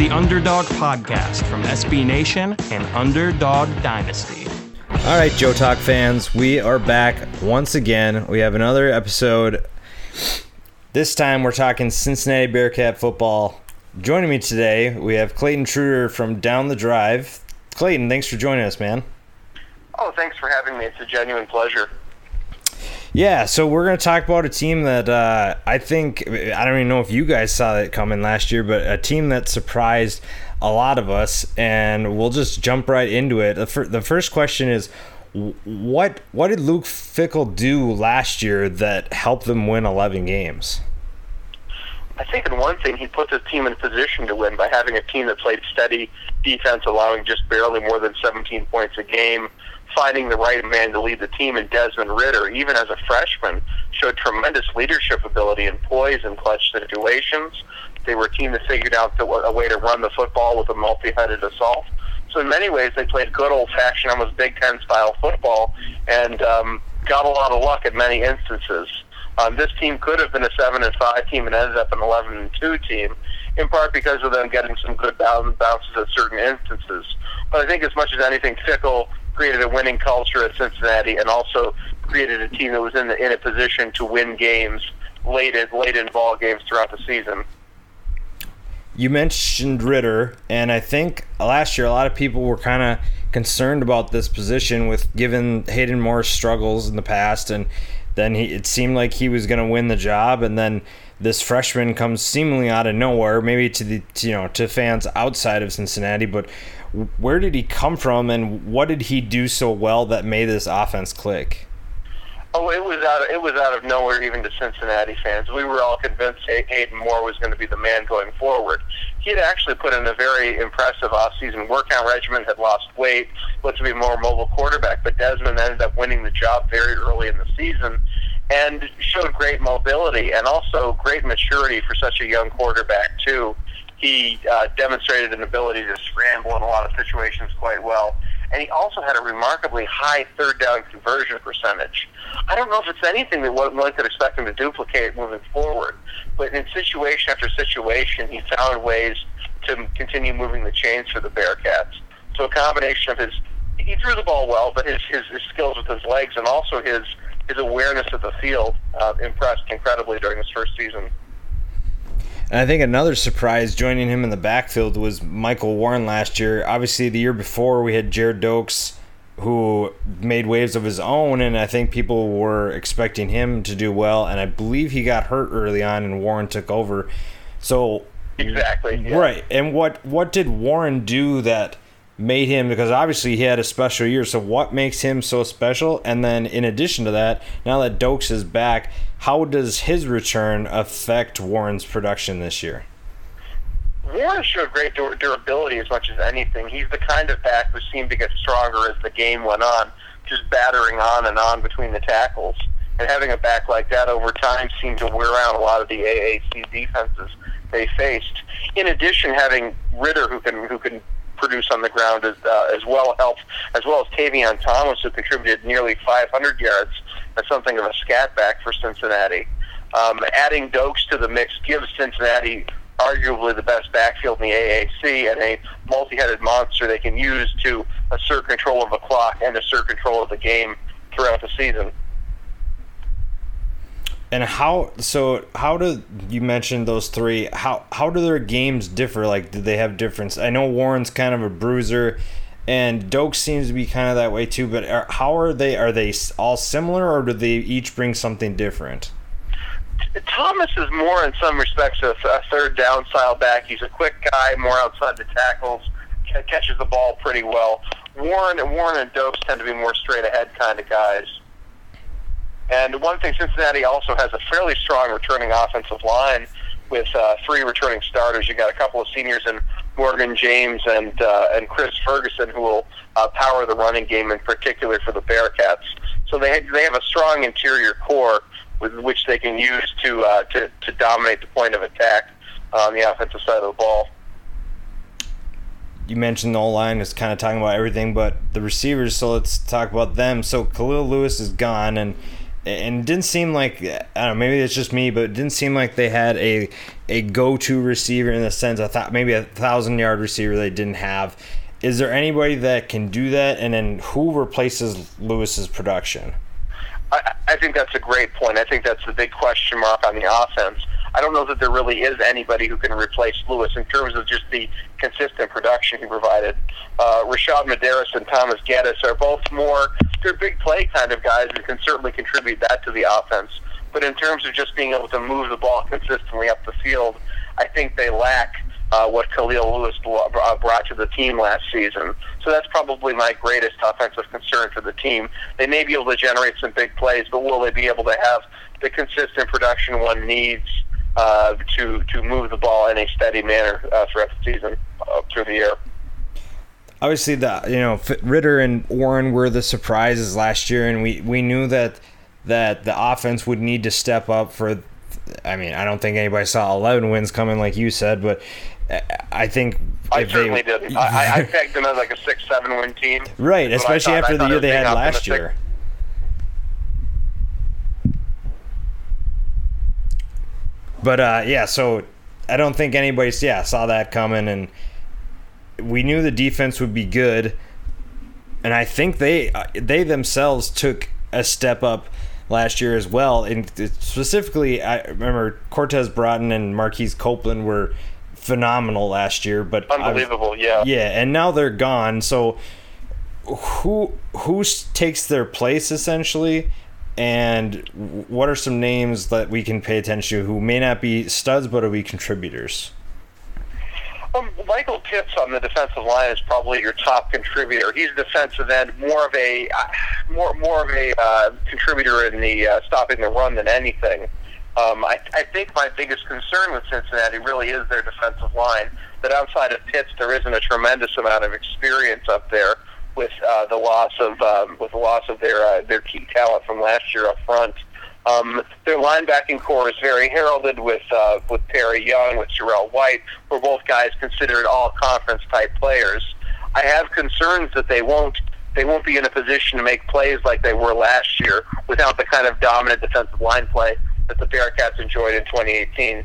The Underdog Podcast from SB Nation and Underdog Dynasty. All right, Joe Talk fans, we are back once again. We have another episode. This time we're talking Cincinnati Bearcat football. Joining me today, we have Clayton Trutor from Down the Drive. Clayton, thanks for joining us, man. Oh, thanks for having me. It's a genuine pleasure. Yeah, so we're going to talk about a team that uh, I think, I don't even know if you guys saw it coming last year, but a team that surprised a lot of us, and we'll just jump right into it. The, fir- the first question is what what did Luke Fickell do last year that helped them win 11 games? I think in one thing he put the team in position to win by having a team that played steady defense, allowing just barely more than 17 points a game, finding the right man to lead the team in Desmond Ridder, even as a freshman, showed tremendous leadership ability and poise in clutch situations. They were a team that figured out the, a way to run the football with a multi-headed assault. So in many ways, they played good old-fashioned, almost Big Ten style football, and um, got a lot of luck in many instances. Um, this team could have been a seven and five team and ended up an eleven and two team, in part because of them getting some good bounces at certain instances. But I think as much as anything, Fickell created a winning culture at Cincinnati and also created a team that was in the, in a position to win games late in, late in ball games throughout the season. You mentioned Ridder, and I think last year a lot of people were kind of concerned about this position with given Hayden Moore's struggles in the past, and then he it seemed like he was going to win the job, and then this freshman comes seemingly out of nowhere, maybe to the to, you know to fans outside of Cincinnati, but where did he come from, and what did he do so well that made this offense click? Oh, it was out. Of, it was out of nowhere, even to Cincinnati fans. We were all convinced Hayden Moore was going to be the man going forward. He had actually put in a very impressive off-season workout regimen, had lost weight, looked to be a more mobile quarterback. But Desmond ended up winning the job very early in the season, and showed great mobility and also great maturity for such a young quarterback too. He uh, demonstrated an ability to scramble in a lot of situations quite well and he also had a remarkably high third down conversion percentage. I don't know if it's anything that one could expect him to duplicate moving forward, but in situation after situation, he found ways to continue moving the chains for the Bearcats. So a combination of his, he threw the ball well, but his, his, his skills with his legs and also his, his awareness of the field uh, impressed incredibly during his first season. And I think another surprise joining him in the backfield was Michael Warren last year. Obviously, the year before we had Gerrid Doaks, who made waves of his own, and I think people were expecting him to do well. And I believe he got hurt early on, and Warren took over. So exactly yeah. right. And what what did Warren do that? Made him because obviously he had a special year. So what makes him so special? And then in addition to that, now that Doaks is back, how does his return affect Warren's production this year? Warren showed great dur- durability as much as anything. He's the kind of back who seemed to get stronger as the game went on, just battering on and on between the tackles. And having a back like that over time seemed to wear out a lot of the AAC defenses they faced. In addition, having Ridder who can who can produce on the ground as, uh, as well helped, as well as Tavion Thomas, who contributed nearly 500 yards as something of a scat back for Cincinnati. Um, adding Doaks to the mix gives Cincinnati arguably the best backfield in the AAC and a multi-headed monster they can use to assert control of the clock and assert control of the game throughout the season. And how so how do you mention those three how how do their games differ like do they have difference I know Warren's kind of a bruiser and Doak seems to be kind of that way too but are, how are they are they all similar or do they each bring something different Thomas is more, in some respects, a, a third down style back. He's a quick guy, more outside the tackles, catches the ball pretty well. Warren, and Warren and Doaks tend to be more straight ahead kind of guys. And one thing, Cincinnati also has a fairly strong returning offensive line with uh, three returning starters. You got a couple of seniors in Morgan James and uh, and Chris Ferguson who will uh, power the running game in particular for the Bearcats. So they they have a strong interior core with which they can use to uh, to to dominate the point of attack on the offensive side of the ball. You mentioned the O line is kind of talking about everything, but the receivers. So let's talk about them. So Kahlil Lewis is gone, and and it didn't seem like I don't know. Maybe it's just me, but it didn't seem like they had a a go to receiver in the sense I thought maybe a thousand yard receiver they didn't have. Is there anybody that can do that? And then who replaces Lewis's production? I, I think that's a great point. I think that's the big question mark on the offense. I don't know that there really is anybody who can replace Lewis in terms of just the consistent production he provided. Uh, Rashad Medaris and Thomas Geddis are both more, they're big play kind of guys and can certainly contribute that to the offense. But in terms of just being able to move the ball consistently up the field, I think they lack uh, what Kahlil Lewis uh, brought to the team last season. So that's probably my greatest offensive concern for the team. They may be able to generate some big plays, but will they be able to have the consistent production one needs uh, to to move the ball in a steady manner uh, throughout the season uh, through the year? Obviously, the you know Ridder and Warren were the surprises last year, and we we knew that that the offense would need to step up for I mean, I don't think anybody saw 11 wins coming like you said, but I think I certainly they, did. I, I pegged them as like a six, seven win team. Right, especially after the year they had last year. But uh, yeah, so I don't think anybody yeah saw that coming, and we knew the defense would be good, and I think they uh, they themselves took a step up last year as well. And specifically, I remember Cortez Broughton and Marquise Copeland were phenomenal last year, but unbelievable, yeah, yeah, and now they're gone. So who who takes their place essentially? And what are some names that we can pay attention to who may not be studs but are we contributors? Um, Michael Pitts on the defensive line is probably your top contributor. He's a defensive end, more of a uh, more more of a uh, contributor in the uh, stopping the run than anything. Um, I, I think my biggest concern with Cincinnati really is their defensive line. That outside of Pitts, there isn't a tremendous amount of experience up there with uh, the loss of um, with the loss of their uh, their key talent from last year up front. Um, their linebacking core is very heralded with uh, with Perry Young, with Jarrell White, who are both guys considered all conference type players. I have concerns that they won't they won't be in a position to make plays like they were last year without the kind of dominant defensive line play that the Bearcats enjoyed in 2018.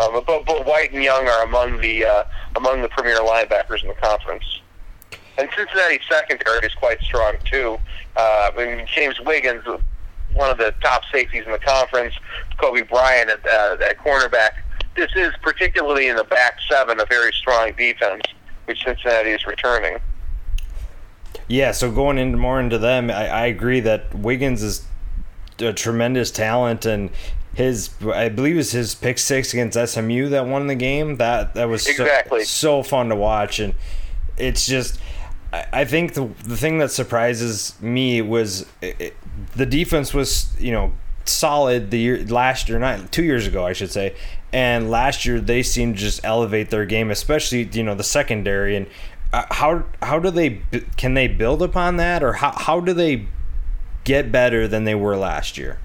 Um, but, but White and Young are among the uh, among the premier linebackers in the conference. And Cincinnati's secondary is quite strong too. Uh, I mean, James Wiggins one of the top safeties in the conference, Coby Bryant at, uh, at cornerback. This is particularly in the back seven a very strong defense, which Cincinnati is returning. Yeah, so going into more into them, I, I agree that Wiggins is a tremendous talent and his I believe it was his pick six against SMU that won the game. That that was exactly so, so fun to watch and it's just I think the the thing that surprises me was it, the defense was you know solid the year last year, not two years ago, I should say. And last year they seemed to just elevate their game, especially you know the secondary. And uh, how how do they can they build upon that, or how how do they get better than they were last year?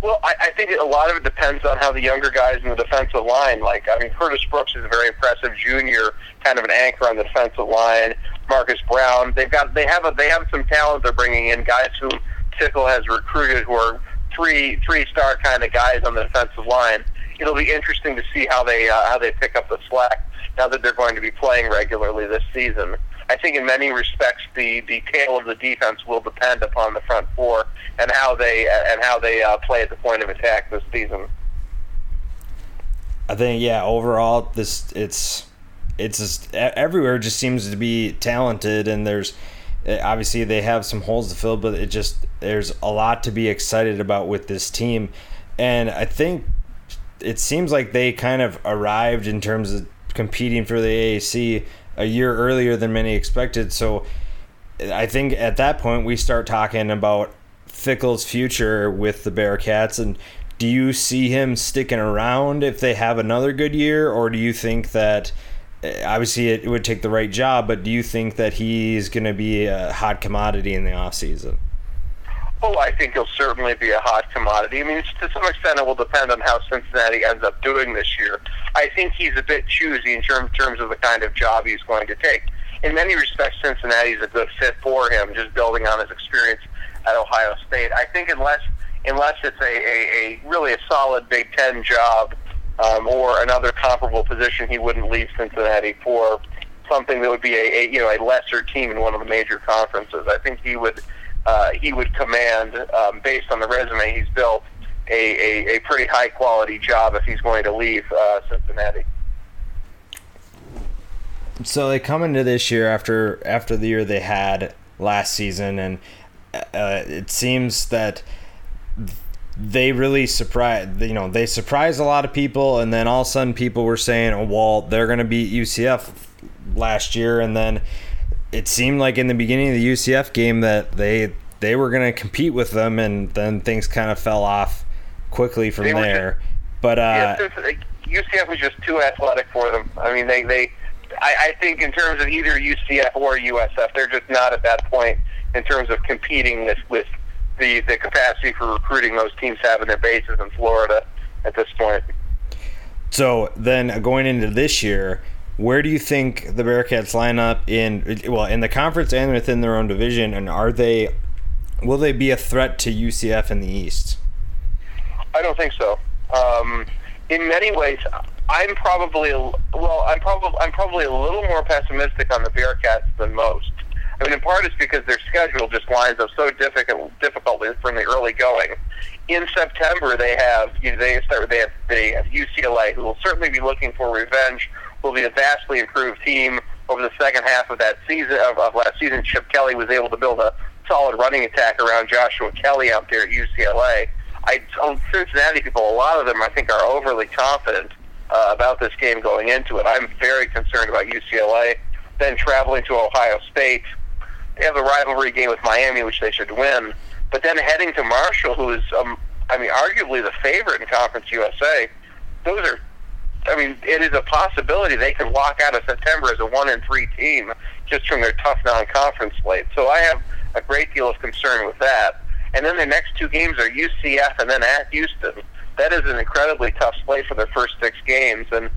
Well, I, I think a lot of it depends on how the younger guys in the defensive line, like I mean, Curtis Brooks is a very impressive junior, kind of an anchor on the defensive line. Marcus Brown, they've got they have a they have some talent they're bringing in guys who Fickell has recruited who are three three star kind of guys on the defensive line. It'll be interesting to see how they uh, how they pick up the slack now that they're going to be playing regularly this season. I think in many respects the the tail of the defense will depend upon the front four and how they and how they uh, play at the point of attack this season. I think yeah, overall this it's it's just everywhere just seems to be talented and there's uh, obviously they have some holes to fill, but it just there's a lot to be excited about with this team, and I think it seems like they kind of arrived in terms of competing for the AAC a year earlier than many expected. So I think at that point we start talking about Fickell's future with the Bearcats. And do you see him sticking around if they have another good year? Or do you think that eh, obviously it would take the right job but do you think that he's going to be a hot commodity in the offseason Oh, I think he'll certainly be a hot commodity. I mean, to some extent, it will depend on how Cincinnati ends up doing this year. I think he's a bit choosy in term, terms of the kind of job he's going to take. In many respects, Cincinnati is a good fit for him, just building on his experience at Ohio State. I think unless unless it's a, a, a really a solid Big Ten job um, or another comparable position, he wouldn't leave Cincinnati for something that would be a, a you know a lesser team in one of the major conferences. I think he would uh, he would command, um, based on the resume he's built, a, a, a pretty high quality job if he's going to leave uh, Cincinnati. So they come into this year after after the year they had last season, and uh, it seems that they really surprised. You know, they surprised a lot of people, and then all of a sudden people were saying, "Oh, well, they're going to beat UCF last year," and then it seemed like in the beginning of the UCF game that they they were going to compete with them, and then things kind of fell off quickly from there. Just, but uh, yeah, UCF was just too athletic for them. I mean, they they I, I think in terms of either UCF or USF, they're just not at that point in terms of competing with with the the capacity for recruiting those teams have in their bases in Florida at this point. So then going into this year, where do you think the Bearcats line up in well in the conference and within their own division? And are they will they be a threat to UCF in the East? I don't think so. Um, in many ways, I'm probably well. I'm probably I'm probably a little more pessimistic on the Bearcats than most. I mean, in part it's because their schedule just lines up so difficult difficultly from the early going. In September, they have you know, they start they have they have UCLA, who will certainly be looking for revenge will be a vastly improved team over the second half of that season of, of last season. Chip Kelly was able to build a solid running attack around Joshua Kelley out there at UCLA. I tell Cincinnati people, a lot of them I think are overly confident uh, about this game going into it. I'm very concerned about UCLA. Then traveling to Ohio State, they have a rivalry game with Miami, which they should win. But then heading to Marshall, who is, um, I mean, arguably the favorite in Conference USA. Those are I mean, it is a possibility they could walk out of September as a one and three team just from their tough non-conference slate. So I have a great deal of concern with that. And then the next two games are UCF and then at Houston. That is an incredibly tough slate for their first six games, and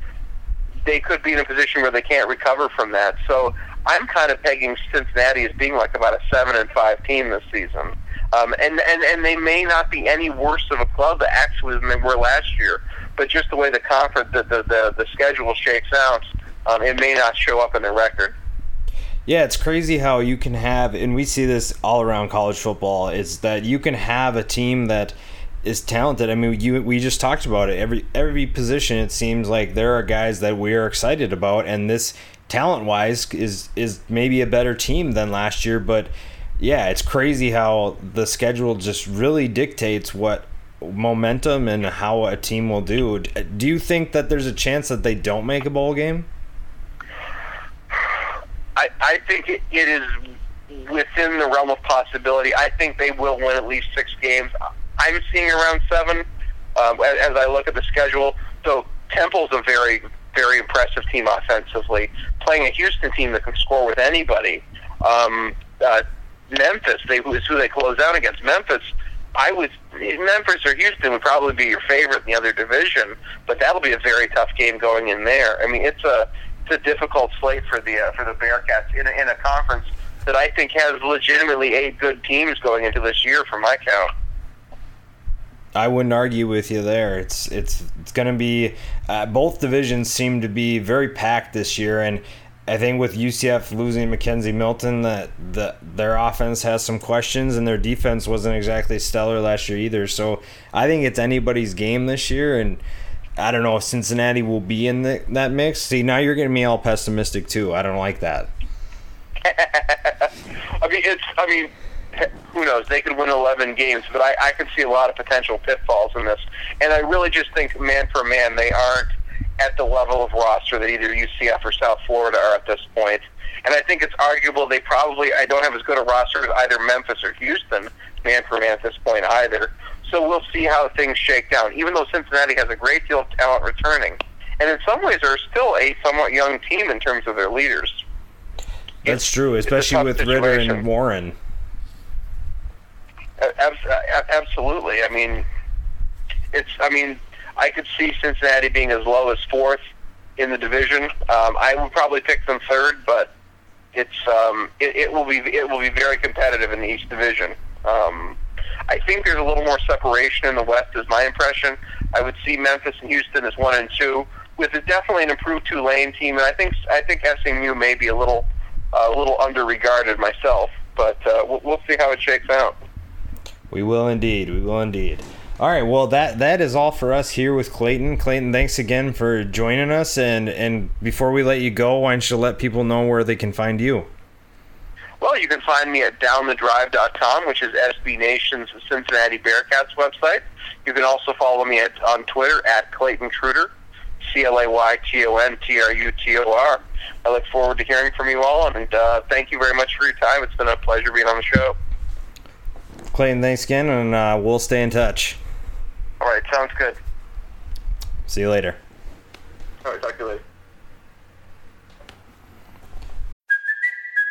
they could be in a position where they can't recover from that. So I'm kind of pegging Cincinnati as being like about a seven and five team this season. Um, and, and, and they may not be any worse of a club actually than they were last year but just the way the conference, the the, the, the schedule shakes out, um, it may not show up in the record. Yeah, it's crazy how you can have, and we see this all around college football, is that you can have a team that is talented. I mean, you we just talked about it. Every every position, it seems like there are guys that we are excited about, and this talent wise is is maybe a better team than last year. But yeah, it's crazy how the schedule just really dictates what momentum and how a team will do. Do you think that there's a chance that they don't make a bowl game? I, I think it, it is within the realm of possibility. I think they will win at least six games. I'm seeing around seven um, as, as I look at the schedule. So Temple's a very, very impressive team offensively, playing a Houston team that can score with anybody. Um, uh, Memphis, they, who is who they close out against. Memphis I would Memphis or Houston would probably be your favorite in the other division, but that'll be a very tough game going in there. I mean, it's a it's a difficult slate for the uh, for the Bearcats in a, in a conference that I think has legitimately eight good teams going into this year, from my count. I wouldn't argue with you there. It's it's it's going to be uh, both divisions seem to be very packed this year, and I think with UCF losing McKenzie Milton, that the, their offense has some questions, and their defense wasn't exactly stellar last year either. So I think it's anybody's game this year, and I don't know if Cincinnati will be in the, that mix. See, now you're getting me all pessimistic too. I don't like that. I mean, it's. I mean, who knows? They could win 11 games, but I, I can see a lot of potential pitfalls in this. And I really just think, man for man, they aren't at the level of roster that either UCF or South Florida are at this point. And I think it's arguable they probably I don't have as good a roster as either Memphis or Houston, man for man at this point either. So we'll see how things shake down. Even though Cincinnati has a great deal of talent returning, and in some ways are still a somewhat young team in terms of their leaders. That's it's, true, especially with situation. Ridder and Warren. Absolutely. I mean, it's. I mean, I could see Cincinnati being as low as fourth in the division. Um, I would probably pick them third, but it's um, it, it will be it will be very competitive in the East Division. Um, I think there's a little more separation in the West, is my impression. I would see Memphis and Houston as one and two, with a, definitely an improved Tulane team, and I think I think SMU may be a little uh, a little underregarded myself, but uh, we'll, we'll see how it shakes out. We will indeed. We will indeed. All right, well that that is all for us here with Clayton. Clayton, thanks again for joining us. And and before we let you go, why don't you let people know where they can find you? Well, you can find me at downthedrive.com, which is SB Nation's Cincinnati Bearcats website. You can also follow me at, on Twitter at Clayton Trutor, C L A Y T O N T R U T O R. I look forward to hearing from you all, and uh, thank you very much for your time. It's been a pleasure being on the show. Clayton, thanks again, and uh, we'll stay in touch. All right, sounds good. See you later. All right, talk to you later.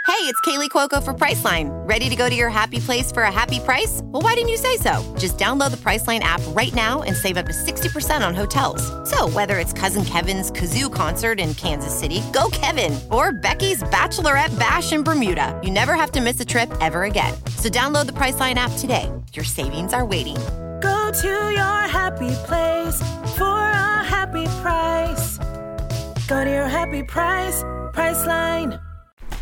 Hey, it's Kaley Cuoco for Priceline. Ready to go to your happy place for a happy price? Well, why didn't you say so? Just download the Priceline app right now and save up to 60% on hotels. So, whether it's Cousin Kevin's Kazoo concert in Kansas City, go Kevin, or Becky's Bachelorette Bash in Bermuda, you never have to miss a trip ever again. So, download the Priceline app today. Your savings are waiting Go to your happy place for a happy price. Go to your happy price, Priceline.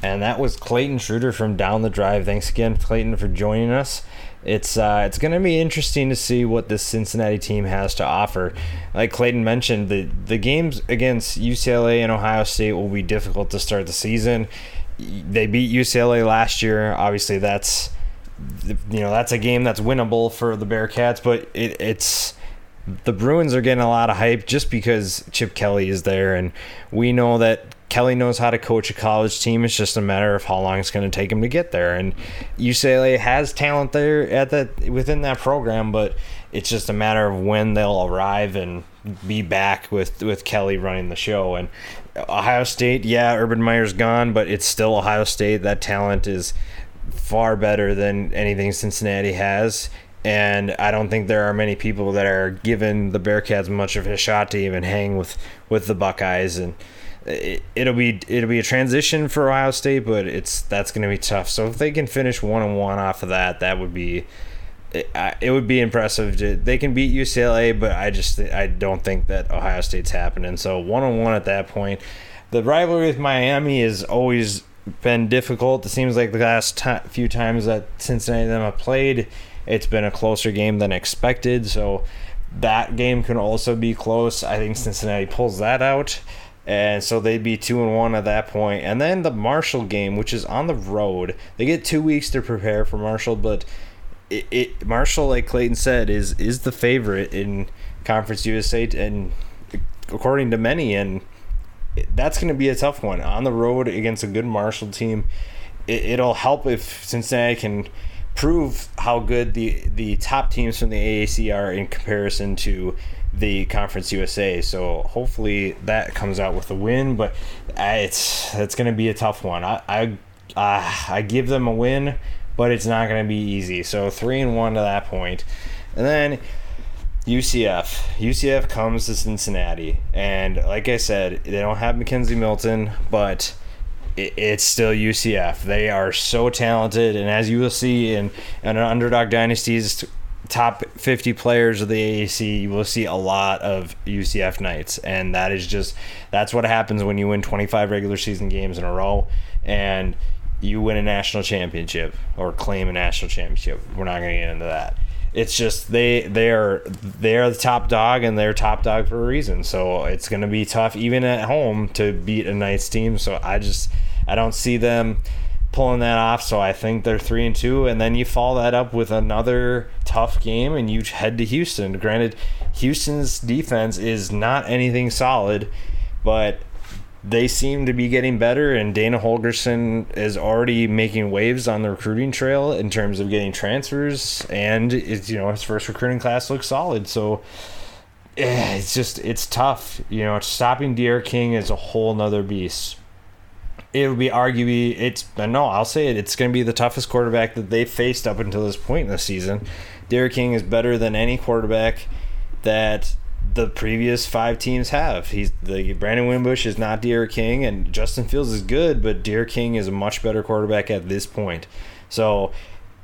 And that was Clayton Trutor from Down the Drive. Thanks again, Clayton, for joining us. It's uh, it's going to be interesting to see what this Cincinnati team has to offer. Like Clayton mentioned, the the games against UCLA and Ohio State will be difficult to start the season. They beat UCLA last year. Obviously, that's you know that's a game that's winnable for the Bearcats, but it, it's the Bruins are getting a lot of hype just because Chip Kelly is there, and we know that Kelly knows how to coach a college team. It's just a matter of how long it's going to take him to get there. And UCLA has talent there at that within that program, but it's just a matter of when they'll arrive and be back with with Kelly running the show. And Ohio State, yeah, Urban Meyer's gone, but it's still Ohio State. That talent is far better than anything Cincinnati has. And I don't think there are many people that are giving the Bearcats much of a shot to even hang with, with the Buckeyes. And it, will be it'll be a transition for Ohio State, but it's that's going to be tough. So if they can finish one and one off of that, that would be it, it would be impressive. They can beat UCLA, but I just I don't think that Ohio State's happening. So one on one at that point. The rivalry with Miami is always been difficult. It seems like the last t- few times that Cincinnati and them have played, it's been a closer game than expected. So that game can also be close. I think Cincinnati pulls that out. And so they'd be two and one at that point. And then the Marshall game, which is on the road, they get two weeks to prepare for Marshall, but it, it Marshall, like Clayton said, is is the favorite in Conference USA, and according to many, and that's going to be a tough one on the road against a good Marshall team. It, will help if Cincinnati can prove how good the the top teams from the AAC are in comparison to the Conference USA. So hopefully that comes out with a win, but it's it's going to be a tough one. I I, uh, I give them a win, but it's not going to be easy. So three and one to that point, and then UCF. UCF comes to Cincinnati, and like I said, they don't have McKenzie Milton, but it's still UCF. They are so talented, and as you will see in, in an underdog dynasty's top 50 players of the AAC, you will see a lot of UCF Knights, and that is just that's what happens when you win 25 regular season games in a row, and you win a national championship or claim a national championship. We're not going to get into that it's just they they are they are the top dog and they're top dog for a reason. So it's going to be tough even at home to beat a nice team. So I just I don't see them pulling that off. So I think they're three and two, and then you follow that up with another tough game, and you head to Houston. Granted, Houston's defense is not anything solid, but they seem to be getting better, and Dana Holgorsen is already making waves on the recruiting trail in terms of getting transfers, and it's, you know his first recruiting class looks solid. So eh, it's just it's tough. You know, stopping D'Eriq King is a whole nother beast. It would be arguably it's no, I'll say it. It's going to be the toughest quarterback that they've faced up until this point in the season. D'Eriq King is better than any quarterback that the previous five teams have. He's the Brandon Wimbush is not D'Eriq King, and Justin Fields is good, but D'Eriq King is a much better quarterback at this point. So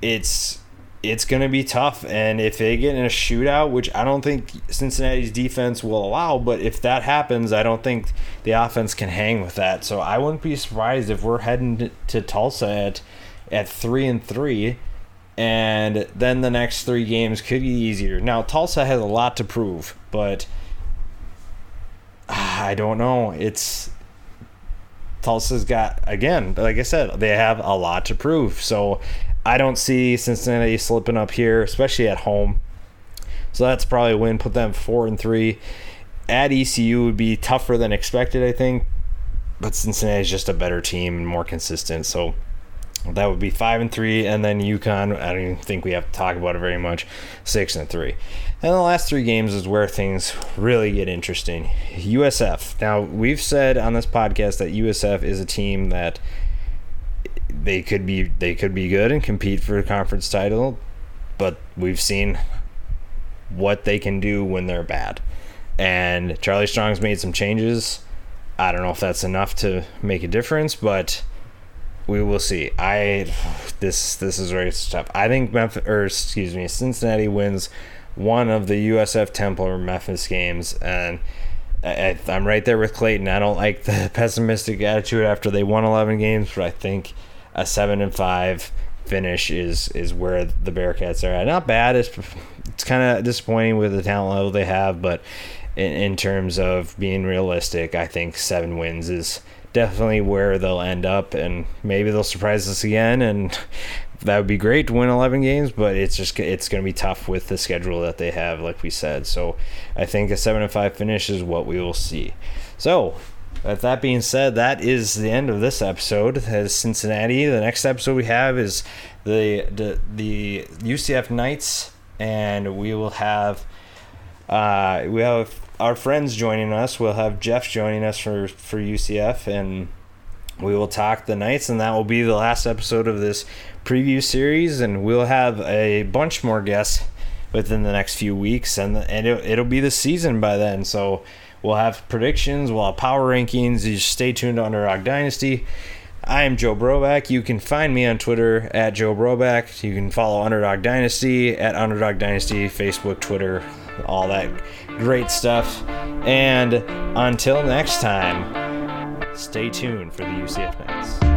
it's it's going to be tough, and if they get in a shootout, which I don't think Cincinnati's defense will allow, but if that happens, I don't think the offense can hang with that. So I wouldn't be surprised if we're heading to Tulsa at at three and three and then the next three games could be easier. Now Tulsa has a lot to prove, but ah, I don't know. It's Tulsa's got again, like I said, they have a lot to prove. So I don't see Cincinnati slipping up here, especially at home. So that's probably a win. Put them four and three. At ECU would be tougher than expected, I think. But Cincinnati's just a better team and more consistent. So that would be five and three, and then UConn. I don't even think we have to talk about it very much. Six and three, and the last three games is where things really get interesting. USF. Now we've said on this podcast that USF is a team that they could be they could be good and compete for a conference title, but we've seen what they can do when they're bad. And Charlie Strong's made some changes. I don't know if that's enough to make a difference, but we will see. I this this is very tough. I think Memphis or excuse me, Cincinnati wins one of the USF Temple or Memphis games, and I, am right there with Clayton. I don't like the pessimistic attitude after they won 11 games, but I think a seven and five finish is is where the Bearcats are at. Not bad. It's it's kind of disappointing with the talent level they have, but in, in terms of being realistic, I think seven wins is definitely where they'll end up, and maybe they'll surprise us again, and that would be great to win 11 games. But it's just it's going to be tough with the schedule that they have, like we said. So I think a seven and five finish is what we will see. So with that being said, that is the end of this episode. As Cincinnati, the next episode we have is the the, the UCF Knights, and we will have uh, we have our friends joining us. We'll have Jeff joining us for, for UCF, and we will talk the Knights, and that will be the last episode of this preview series. And we'll have a bunch more guests within the next few weeks, and and it, it'll be the season by then. So we'll have predictions, we'll have power rankings. You stay tuned to Underdog Dynasty. I am Joe Broback. You can find me on Twitter at Joe Broback. You can follow Underdog Dynasty at Underdog Dynasty, Facebook, Twitter, all that great stuff. And until next time, stay tuned for the UCF Knights.